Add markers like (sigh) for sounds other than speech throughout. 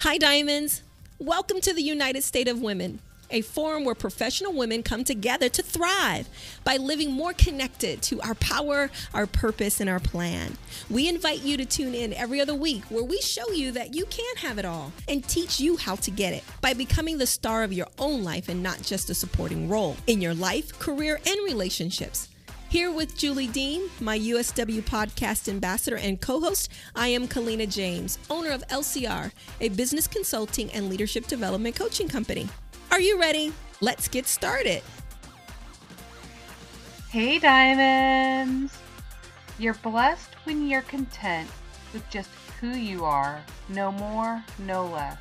Hi, Diamonds. Welcome to the United State of Women, a forum where professional women come together to thrive by living more connected to our power, our purpose, and our plan. We invite you to tune in every other week where we show you that you can have it all and teach you how to get it by becoming the star of your own life and not just a supporting role in your life, career, and relationships. Here with Julie Dean, my USW podcast ambassador and co host, I am Kalina James, owner of LCR, a business consulting and leadership development coaching company. Are you ready? Let's get started. Hey, Diamonds! You're blessed when you're content with just who you are, no more, no less.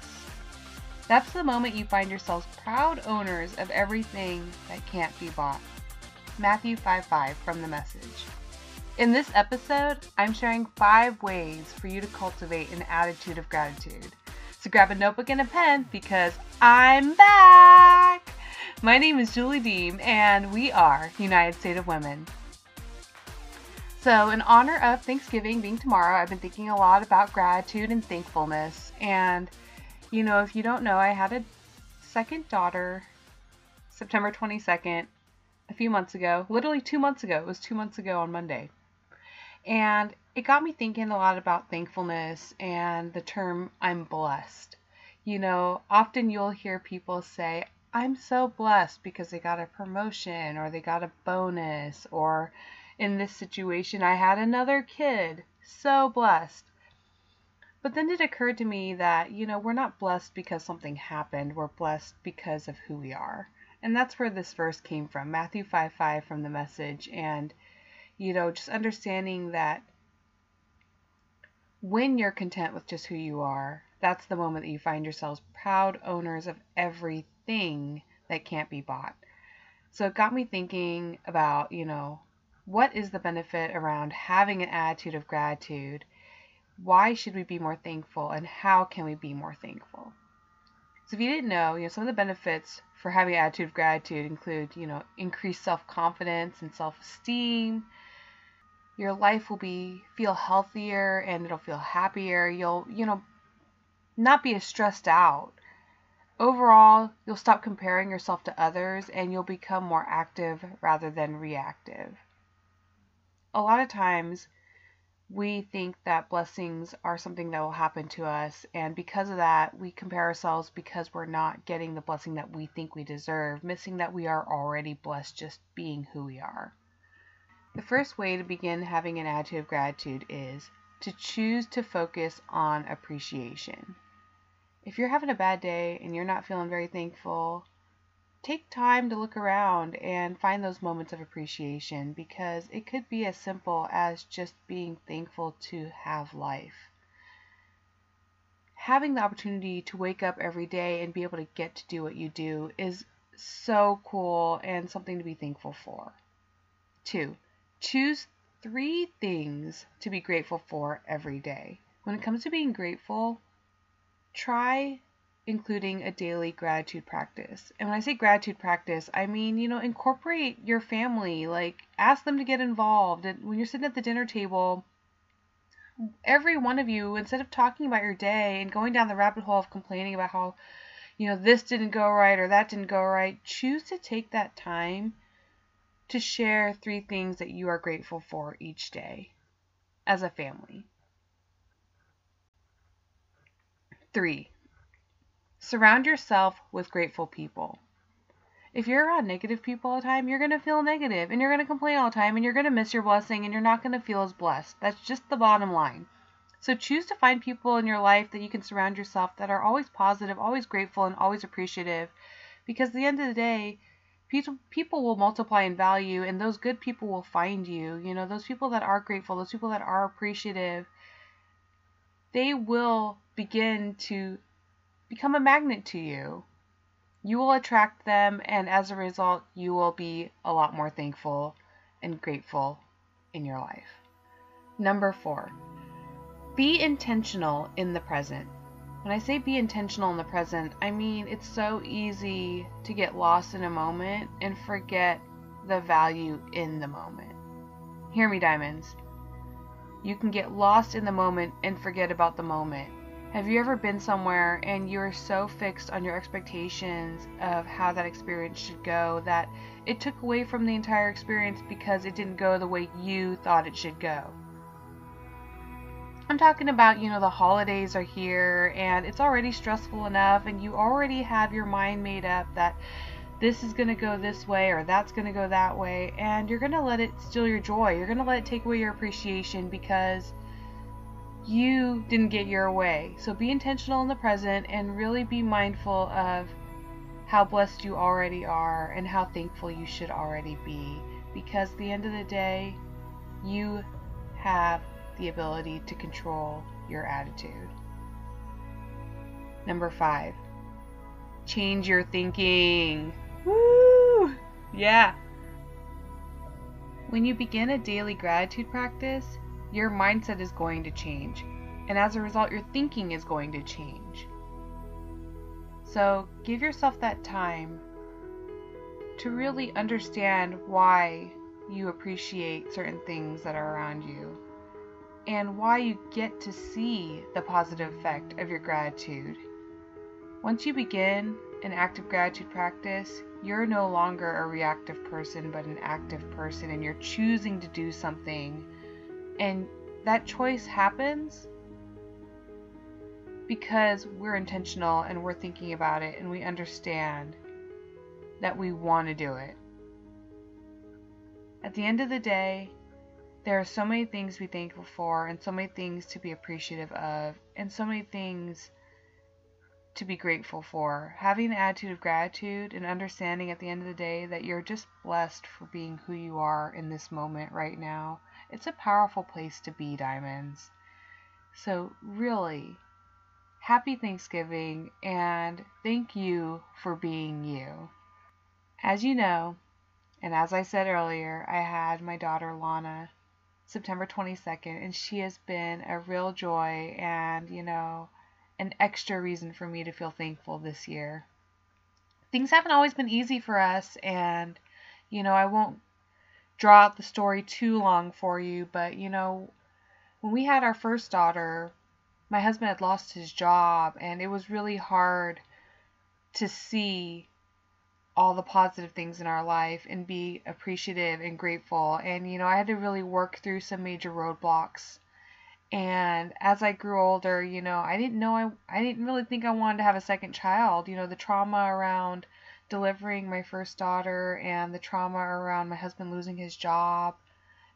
That's the moment you find yourselves proud owners of everything that can't be bought. Matthew 5 5 from the message. In this episode, I'm sharing five ways for you to cultivate an attitude of gratitude. So grab a notebook and a pen because I'm back! My name is Julie Deem, and we are United State of Women. So, in honor of Thanksgiving being tomorrow, I've been thinking a lot about gratitude and thankfulness. And, you know, if you don't know, I had a second daughter September 22nd a few months ago, literally two months ago. It was two months ago on Monday. And it got me thinking a lot about thankfulness and the term I'm blessed. You know, often you'll hear people say, I'm so blessed because they got a promotion or they got a bonus, or in this situation, I had another kid. So blessed. But then it occurred to me that, you know, we're not blessed because something happened, we're blessed because of who we are. And that's where this verse came from Matthew 5 5 from the message. And, you know, just understanding that when you're content with just who you are, that's the moment that you find yourselves proud owners of everything that can't be bought. So it got me thinking about, you know, what is the benefit around having an attitude of gratitude? Why should we be more thankful and how can we be more thankful? So if you didn't know, you know, some of the benefits for having an attitude of gratitude include, you know, increased self-confidence and self-esteem. Your life will be feel healthier and it'll feel happier. You'll, you know, not be as stressed out. Overall, you'll stop comparing yourself to others and you'll become more active rather than reactive. A lot of times we think that blessings are something that will happen to us, and because of that, we compare ourselves because we're not getting the blessing that we think we deserve, missing that we are already blessed just being who we are. The first way to begin having an attitude of gratitude is to choose to focus on appreciation. If you're having a bad day and you're not feeling very thankful, take time to look around and find those moments of appreciation because it could be as simple as just being thankful to have life. Having the opportunity to wake up every day and be able to get to do what you do is so cool and something to be thankful for. Two, choose three things to be grateful for every day. When it comes to being grateful, try including a daily gratitude practice. And when I say gratitude practice, I mean, you know, incorporate your family, like ask them to get involved. And when you're sitting at the dinner table, every one of you, instead of talking about your day and going down the rabbit hole of complaining about how, you know, this didn't go right or that didn't go right, choose to take that time to share three things that you are grateful for each day as a family. Three, Surround yourself with grateful people. If you're around negative people all the time, you're going to feel negative and you're going to complain all the time and you're going to miss your blessing and you're not going to feel as blessed. That's just the bottom line. So choose to find people in your life that you can surround yourself that are always positive, always grateful, and always appreciative. Because at the end of the day, people people will multiply in value and those good people will find you. You know, those people that are grateful, those people that are appreciative, they will begin to become a magnet to you. You will attract them, and as a result, you will be a lot more thankful and grateful in your life. Number four, be intentional in the present. When I say be intentional in the present, I mean it's so easy to get lost in a moment and forget the value in the moment. Hear me, diamonds. You can get lost in the moment and forget about the moment Have you ever been somewhere and you're so fixed on your expectations of how that experience should go that it took away from the entire experience because it didn't go the way you thought it should go? I'm talking about, you know, the holidays are here and it's already stressful enough and you already have your mind made up that this is going to go this way or that's going to go that way and you're going to let it steal your joy. You're going to let it take away your appreciation because you didn't get your way. So be intentional in the present and really be mindful of how blessed you already are and how thankful you should already be. Because the end of the day, you have the ability to control your attitude. Number five, change your thinking. Woo! Yeah. When you begin a daily gratitude practice, your mindset is going to change. And as a result, your thinking is going to change. So give yourself that time to really understand why you appreciate certain things that are around you and why you get to see the positive effect of your gratitude. Once you begin an active gratitude practice, you're no longer a reactive person but an active person and you're choosing to do something and that choice happens because we're intentional and we're thinking about it and we understand that we want to do it. At the end of the day, there are so many things to be thankful for and so many things to be appreciative of and so many things to be grateful for. Having an attitude of gratitude and understanding at the end of the day that you're just blessed for being who you are in this moment right now it's a powerful place to be, Diamonds. So, really, happy Thanksgiving and thank you for being you. As you know, and as I said earlier, I had my daughter Lana September 22nd, and she has been a real joy and, you know, an extra reason for me to feel thankful this year. Things haven't always been easy for us, and, you know, I won't draw out the story too long for you, but you know, when we had our first daughter, my husband had lost his job, and it was really hard to see all the positive things in our life and be appreciative and grateful. And you know, I had to really work through some major roadblocks. And as I grew older, you know, I didn't know I I didn't really think I wanted to have a second child. You know, the trauma around delivering my first daughter and the trauma around my husband losing his job.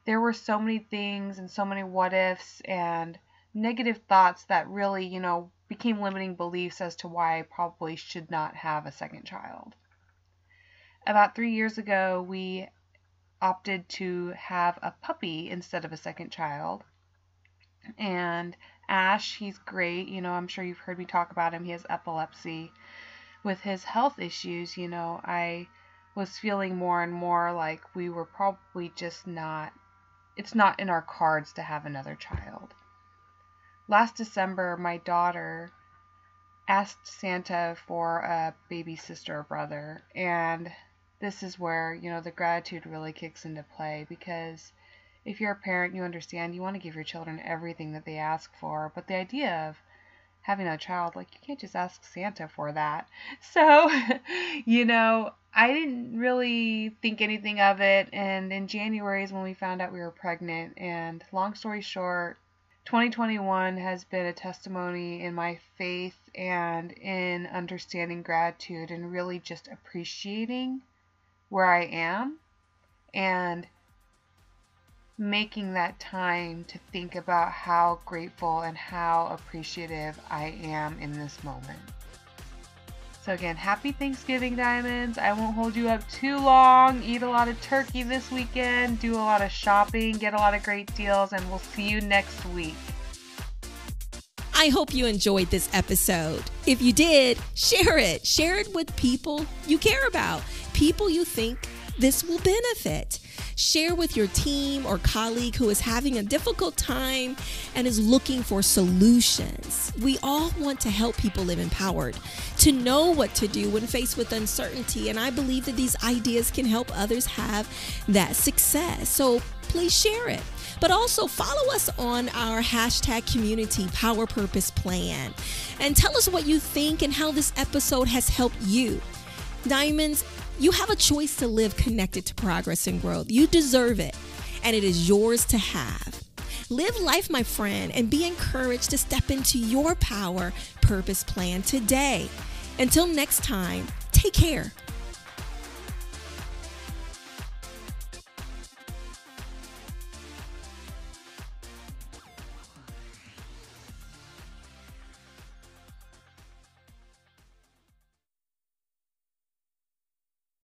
There were so many things and so many what ifs and negative thoughts that really, you know, became limiting beliefs as to why I probably should not have a second child. About three years ago, we opted to have a puppy instead of a second child. And Ash, he's great. You know, I'm sure you've heard me talk about him. He has epilepsy with his health issues, you know, I was feeling more and more like we were probably just not, it's not in our cards to have another child. Last December, my daughter asked Santa for a baby sister or brother, and this is where, you know, the gratitude really kicks into play because if you're a parent, you understand you want to give your children everything that they ask for, but the idea of having a child, like you can't just ask Santa for that. (laughs) So, (laughs) you know, I didn't really think anything of it. And in January is when we found out we were pregnant. And long story short, 2021 has been a testimony in my faith and in understanding gratitude and really just appreciating where I am and making that time to think about how grateful and how appreciative I am in this moment. So, again, happy Thanksgiving, Diamonds. I won't hold you up too long. Eat a lot of turkey this weekend, do a lot of shopping, get a lot of great deals, and we'll see you next week. I hope you enjoyed this episode. If you did, share it. Share it with people you care about, people you think this will benefit. Share with your team or colleague who is having a difficult time and is looking for solutions. We all want to help people live empowered, to know what to do when faced with uncertainty. And I believe that these ideas can help others have that success. So please share it. But also follow us on our hashtag community power purpose plan and tell us what you think and how this episode has helped you. Diamonds, you have a choice to live connected to progress and growth. You deserve it, and it is yours to have. Live life, my friend, and be encouraged to step into your power purpose plan today. Until next time, take care